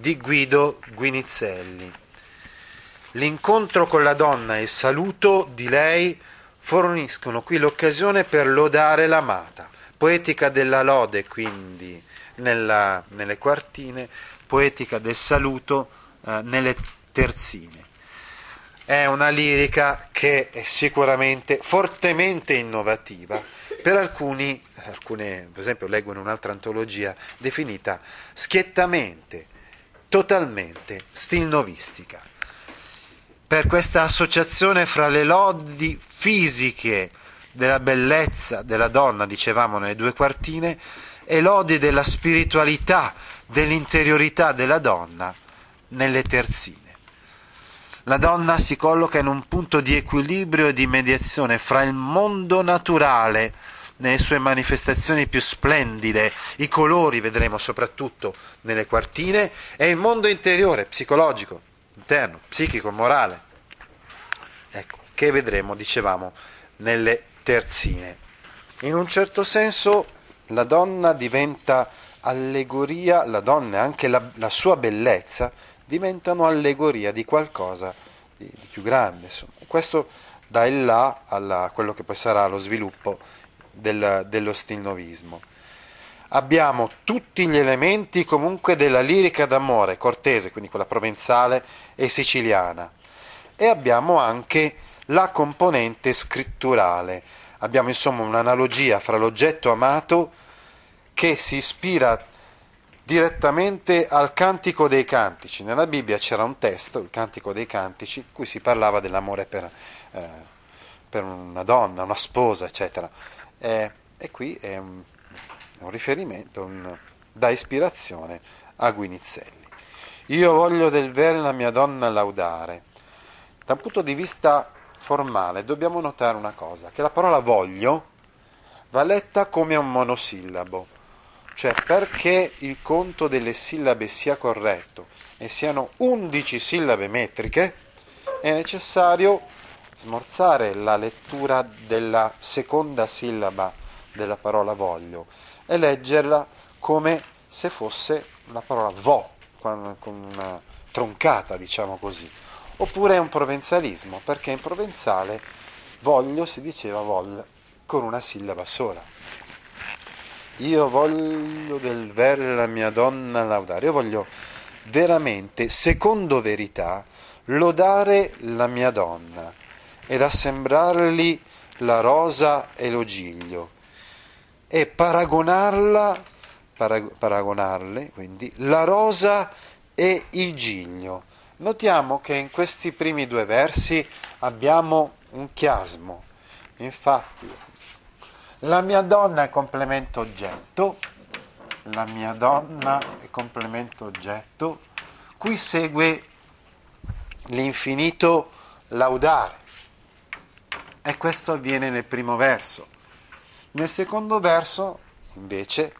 di Guido Guinizelli. L'incontro con la donna e il saluto di lei forniscono qui l'occasione per lodare l'amata, poetica della lode quindi nella, nelle quartine, poetica del saluto eh, nelle terzine. È una lirica che è sicuramente fortemente innovativa, per alcuni, alcune, per esempio leggo in un'altra antologia, definita schiettamente totalmente stilnovistica. Per questa associazione fra le lodi fisiche della bellezza della donna, dicevamo nelle due quartine, e lodi della spiritualità, dell'interiorità della donna nelle terzine. La donna si colloca in un punto di equilibrio e di mediazione fra il mondo naturale, nelle sue manifestazioni più splendide, i colori vedremo soprattutto nelle quartine, e il mondo interiore, psicologico, interno, psichico, morale, ecco, che vedremo, dicevamo, nelle terzine. In un certo senso la donna diventa allegoria, la donna e anche la, la, sua bellezza diventano allegoria di qualcosa di, di più grande. Insomma. Questo dà il là a quello che poi sarà lo sviluppo del, dello stilnovismo. Abbiamo tutti gli elementi comunque della lirica d'amore cortese, quindi quella provenzale e siciliana, e abbiamo anche la componente scritturale. Abbiamo insomma un'analogia fra l'oggetto amato che si ispira direttamente al Cantico dei Cantici. Nella Bibbia c'era un testo, il Cantico dei Cantici, in cui si parlava dell'amore per, eh, per una donna, una sposa, eccetera. Eh, e qui è un, un riferimento, un, da ispirazione a Guinizelli. Io voglio del vero la mia donna laudare. Da un punto di vista formale dobbiamo notare una cosa, che la parola voglio va letta come un monosillabo, cioè perché il conto delle sillabe sia corretto e siano 11 sillabe metriche, è necessario smorzare la lettura della seconda sillaba della parola voglio e leggerla come se fosse la parola vo, con una troncata, diciamo così. Oppure è un provenzalismo, perché in provenzale voglio si diceva vol con una sillaba sola. Io voglio del ver la mia donna laudare, io voglio veramente, secondo verità, lodare la mia donna ed assembrarli la rosa e lo giglio e paragonarla, parag- paragonarle quindi la rosa e il giglio. Notiamo che in questi primi due versi abbiamo un chiasmo. Infatti, la mia donna è complemento oggetto, la mia donna è complemento oggetto, qui segue l'infinito laudare e questo avviene nel primo verso. Nel secondo verso, invece,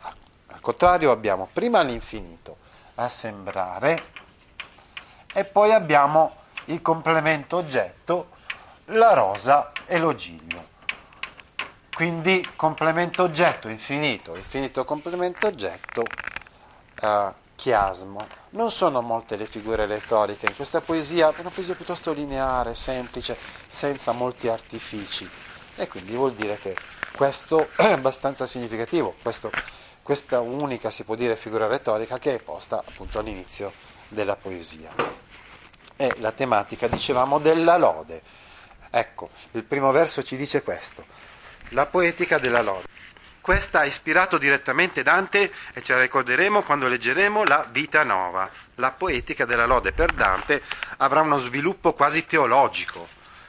al contrario, abbiamo prima l'infinito, assembrare, e poi abbiamo il complemento oggetto, la rosa e lo giglio. Quindi complemento oggetto infinito, infinito complemento oggetto, eh, chiasmo. Non sono molte le figure retoriche in questa poesia, è una poesia piuttosto lineare, semplice, senza molti artifici. E quindi vuol dire che questo è abbastanza significativo, questo, questa unica, si può dire, figura retorica che è posta appunto all'inizio della poesia. È la tematica, dicevamo, della lode. Ecco, il primo verso ci dice questo, la poetica della lode. Questa ha ispirato direttamente Dante e ce la ricorderemo quando leggeremo la Vita Nova. La poetica della lode per Dante avrà uno sviluppo quasi teologico,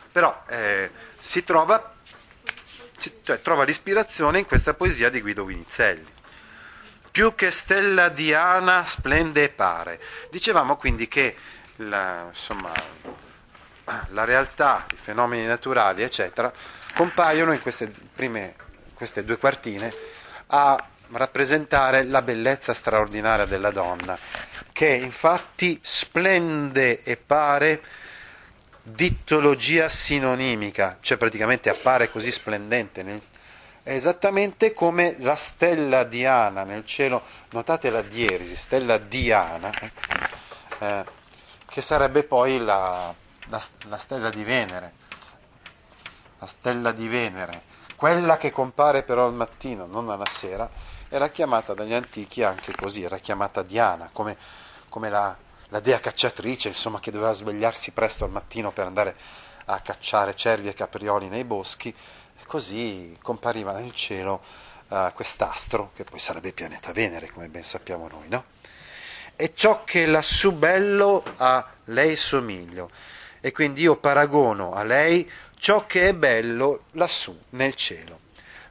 però eh, si trova cioè, trova l'ispirazione in questa poesia di Guido Vinizelli. Più che stella Diana splende e pare. Dicevamo quindi che la, insomma, la realtà, i fenomeni naturali, eccetera, compaiono in queste, prime, queste due quartine a rappresentare la bellezza straordinaria della donna, che infatti splende e pare dittologia sinonimica, cioè praticamente appare così splendente, nel, esattamente come la stella Diana nel cielo, notate la dierisi, stella Diana, eh, eh, che sarebbe poi la, la, la stella di Venere, la stella di Venere, quella che compare però al mattino, non alla sera, era chiamata dagli antichi anche così, era chiamata Diana, come, come la, la, dea cacciatrice, insomma, che doveva svegliarsi presto al mattino per andare a cacciare cervi e caprioli nei boschi, e così compariva nel cielo uh, quest'astro, che poi sarebbe pianeta Venere, come ben sappiamo noi, no? E ciò che lassù bello a lei somiglio, e quindi io paragono a lei ciò che è bello lassù nel cielo.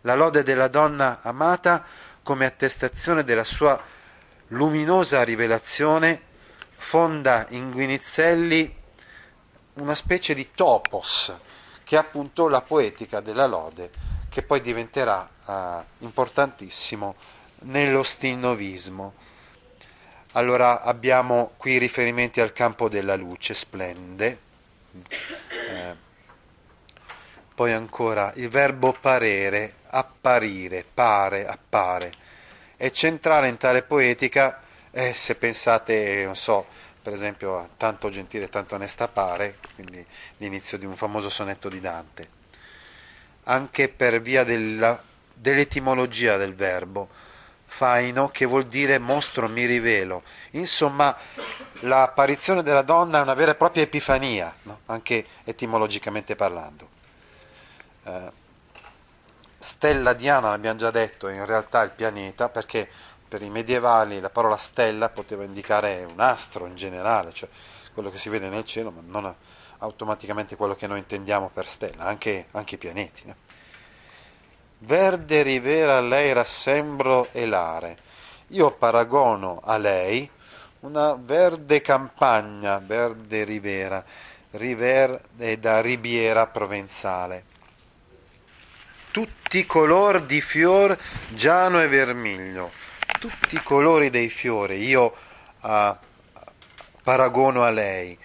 La lode della donna amata come attestazione della sua luminosa rivelazione, fonda in Guinizelli una specie di topos, che è appunto la poetica della lode, che poi diventerà uh, importantissimo nello stilnovismo. Allora abbiamo qui riferimenti al campo della luce, splende. Poi ancora il verbo parere, apparire, pare, appare. È centrale in tale poetica, eh, se pensate, non so, per esempio a Tanto gentile, tanto onesta pare, quindi l'inizio di un famoso sonetto di Dante, anche per via della, dell'etimologia del verbo, faino, che vuol dire mostro, mi rivelo. Insomma, l'apparizione della donna è una vera e propria epifania, no? anche etimologicamente parlando. Eh, stella Diana, l'abbiamo già detto, è in realtà il pianeta perché per i medievali la parola stella poteva indicare un astro in generale, cioè quello che si vede nel cielo, ma non automaticamente quello che noi intendiamo per stella, anche, anche i pianeti. No? Verde rivera lei rassembro e lare. Io paragono a lei una verde campagna, verde rivera, river è da ribiera provenzale tutti i colori di fior giano e vermiglio, tutti i colori dei fiori, io uh, paragono a lei,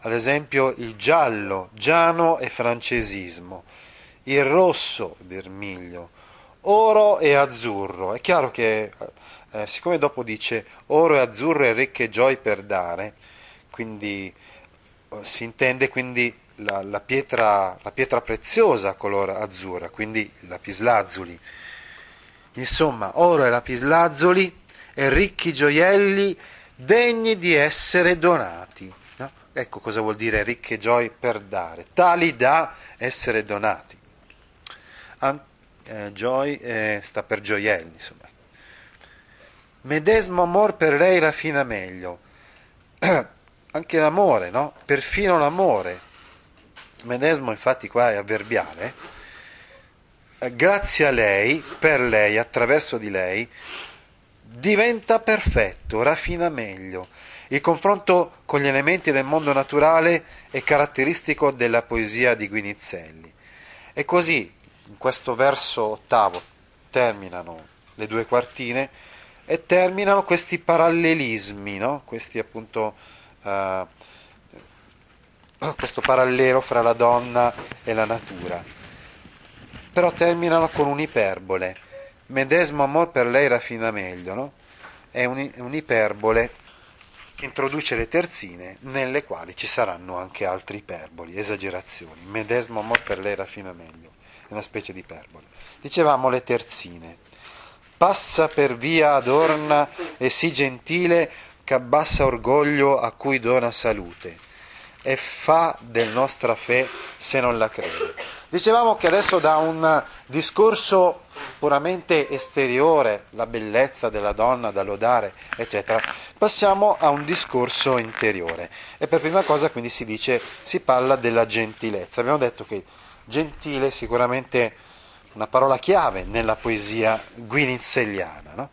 ad esempio il giallo, giano e francesismo, il rosso, vermiglio, oro e azzurro. È chiaro che, eh, siccome dopo dice oro e azzurro e ricche gioie per dare, quindi eh, si intende quindi la, la, pietra, la pietra preziosa color azzurra, quindi lapislazzuli. Insomma, oro e lapislazzuli e ricchi gioielli degni di essere donati. No? Ecco cosa vuol dire ricche gioie per dare, tali da essere donati. An- eh, gioie eh, sta per gioielli, insomma. Medesimo amor per lei raffina meglio. Anche l'amore, no? Perfino l'amore medesimo infatti qua è avverbiale, grazie a lei, per lei, attraverso di lei, diventa perfetto, raffina meglio. Il confronto con gli elementi del mondo naturale è caratteristico della poesia di Guinizelli. E così, in questo verso ottavo, terminano le due quartine e terminano questi parallelismi, no? questi appunto uh, questo parallelo fra la donna e la natura. Però terminano con un'iperbole. Medesimo amor per lei raffina meglio, no? È un'iperbole che introduce le terzine nelle quali ci saranno anche altre iperboli, esagerazioni. Medesimo amor per lei raffina meglio. È una specie di iperbole. Dicevamo le terzine. Passa per via adorna e sì gentile che abbassa orgoglio a cui dona salute e fa del nostra fe se non la crede. Dicevamo che adesso da un discorso puramente esteriore, la bellezza della donna da lodare, eccetera, passiamo a un discorso interiore. E per prima cosa quindi si dice, si parla della gentilezza. Abbiamo detto che gentile sicuramente una parola chiave nella poesia guinizelliana. No?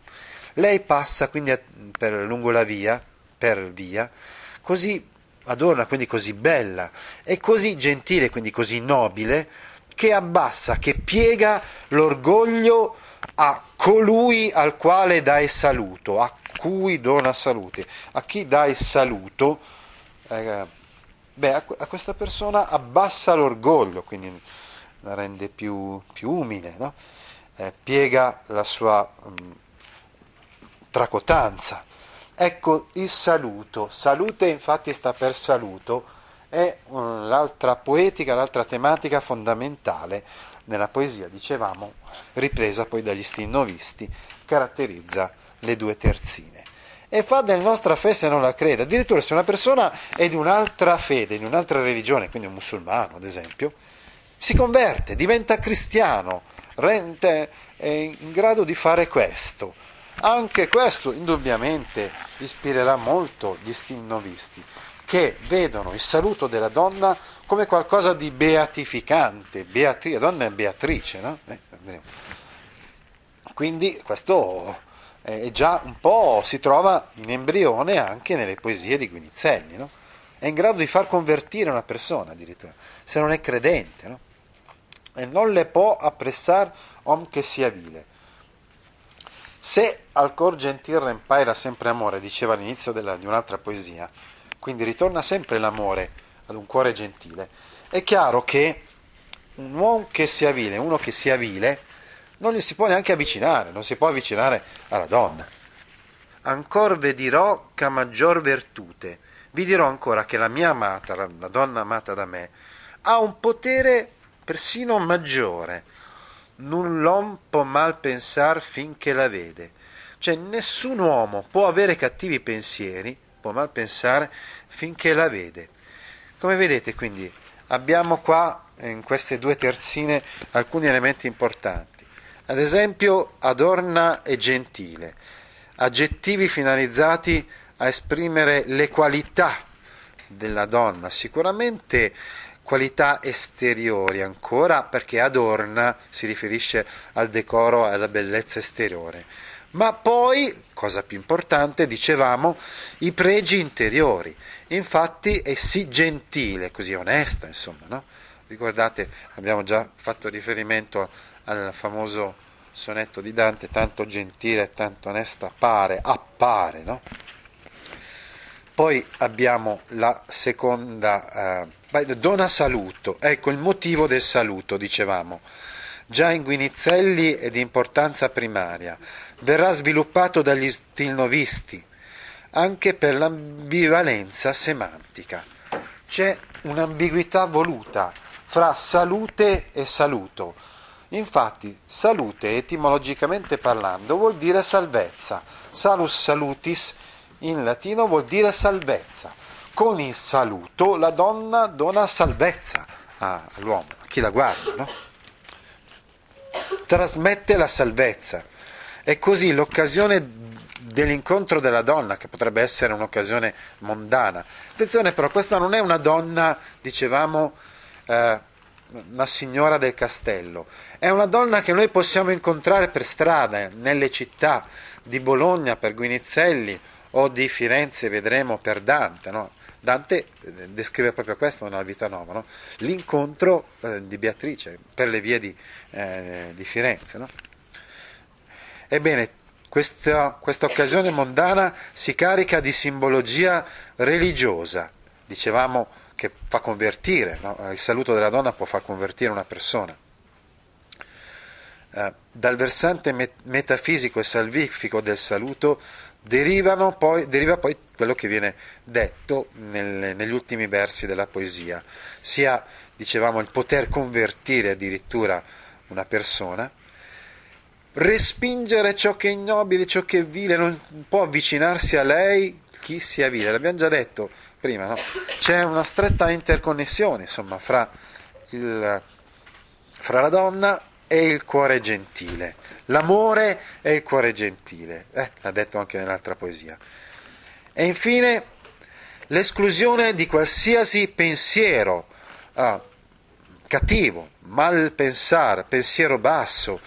Lei passa quindi per, lungo la via, per via, così adorna, quindi così bella, e così gentile, quindi così nobile, che abbassa, che piega l'orgoglio a colui al quale dai saluto, a cui dona salute, a chi dai saluto, eh, beh, a, a, questa persona abbassa l'orgoglio, quindi la rende più, più umile, no? eh, piega la sua um, tracotanza. Ecco il saluto, salute infatti sta per saluto, è l'altra poetica, l'altra tematica fondamentale nella poesia, dicevamo, ripresa poi dagli stilnovisti, caratterizza le due terzine. E fa del nostra fede se non la crede. Addirittura se una persona è di un'altra fede, di un'altra religione, quindi un musulmano ad esempio, si converte, diventa cristiano, è in grado di fare questo. Anche questo indubbiamente ispirerà molto gli stilnovisti, che vedono il saluto della donna come qualcosa di beatificante. Beatri- la donna è beatrice, no? Eh, quindi questo è già un po' si trova in embrione anche nelle poesie di Guinizelli, no? È in grado di far convertire una persona addirittura, se non è credente, no? E non le può appressar om che sia vile. Se al cor gentil rempaira sempre amore, diceva all'inizio della, di un'altra poesia, quindi ritorna sempre l'amore ad un cuore gentile, è chiaro che un uomo che sia vile, uno che sia vile, non gli si può neanche avvicinare, non si può avvicinare alla donna. Ancor ve dirò che maggior virtute, vi dirò ancora che la mia amata, la, la donna amata da me, ha un potere persino maggiore. Non l'uomo può mal pensar finché la vede. Cioè nessun uomo può avere cattivi pensieri, può mal pensare finché la vede. Come vedete quindi abbiamo qua in queste due terzine alcuni elementi importanti. Ad esempio, adorna e gentile, aggettivi finalizzati a esprimere le qualità della donna, sicuramente qualità esteriori ancora perché adorna si riferisce al decoro e alla bellezza esteriore. Ma poi, cosa più importante, dicevamo, i pregi interiori. Infatti è sì gentile, così onesta, insomma, no? Ricordate, abbiamo già fatto riferimento al famoso sonetto di Dante, tanto gentile e tanto onesta pare, appare, no? Poi abbiamo la seconda, eh, dona saluto, ecco il motivo del saluto, dicevamo, già in Guinizelli è di importanza primaria, verrà sviluppato dagli stilnovisti, anche per l'ambivalenza semantica. C'è un'ambiguità voluta fra salute e saluto Infatti, salute etimologicamente parlando vuol dire salvezza. Salus salutis in latino vuol dire salvezza. Con il saluto la donna dona salvezza all'uomo, a chi la guarda, no? Trasmette la salvezza. E così l'occasione dell'incontro della donna, che potrebbe essere un'occasione mondana. Attenzione però, questa non è una donna, dicevamo, eh, una signora del castello, è una donna che noi possiamo incontrare per strada, nelle città di Bologna per Guinizelli o di Firenze, vedremo per Dante. No? Dante eh, descrive proprio questo nella vita nuova, no? l'incontro eh, di Beatrice per le vie di, eh, di Firenze. No? Ebbene, questa, questa occasione mondana si carica di simbologia religiosa, dicevamo che fa convertire, no? il saluto della donna può far convertire una persona. Eh, dal versante met- metafisico e salvifico del saluto poi, deriva poi quello che viene detto nel, negli ultimi versi della poesia, sia dicevamo il poter convertire addirittura una persona, respingere ciò che è ignobile, ciò che è vile, non può avvicinarsi a lei chi sia vile, l'abbiamo già detto prima, no? c'è una stretta interconnessione insomma, fra, il, fra, la donna e il cuore gentile, l'amore e il cuore gentile, eh, l'ha detto anche nell'altra poesia. E infine l'esclusione di qualsiasi pensiero ah, cattivo, mal pensare, pensiero basso,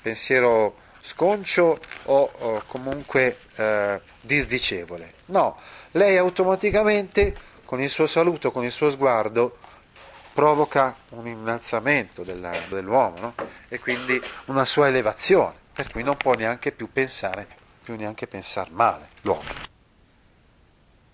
pensiero sconcio o, o comunque eh, disdicevole. No, lei automaticamente con il suo saluto, con il suo sguardo, provoca un innalzamento della, dell'uomo no? e quindi una sua elevazione, per cui non può neanche più pensare, più neanche pensare male l'uomo.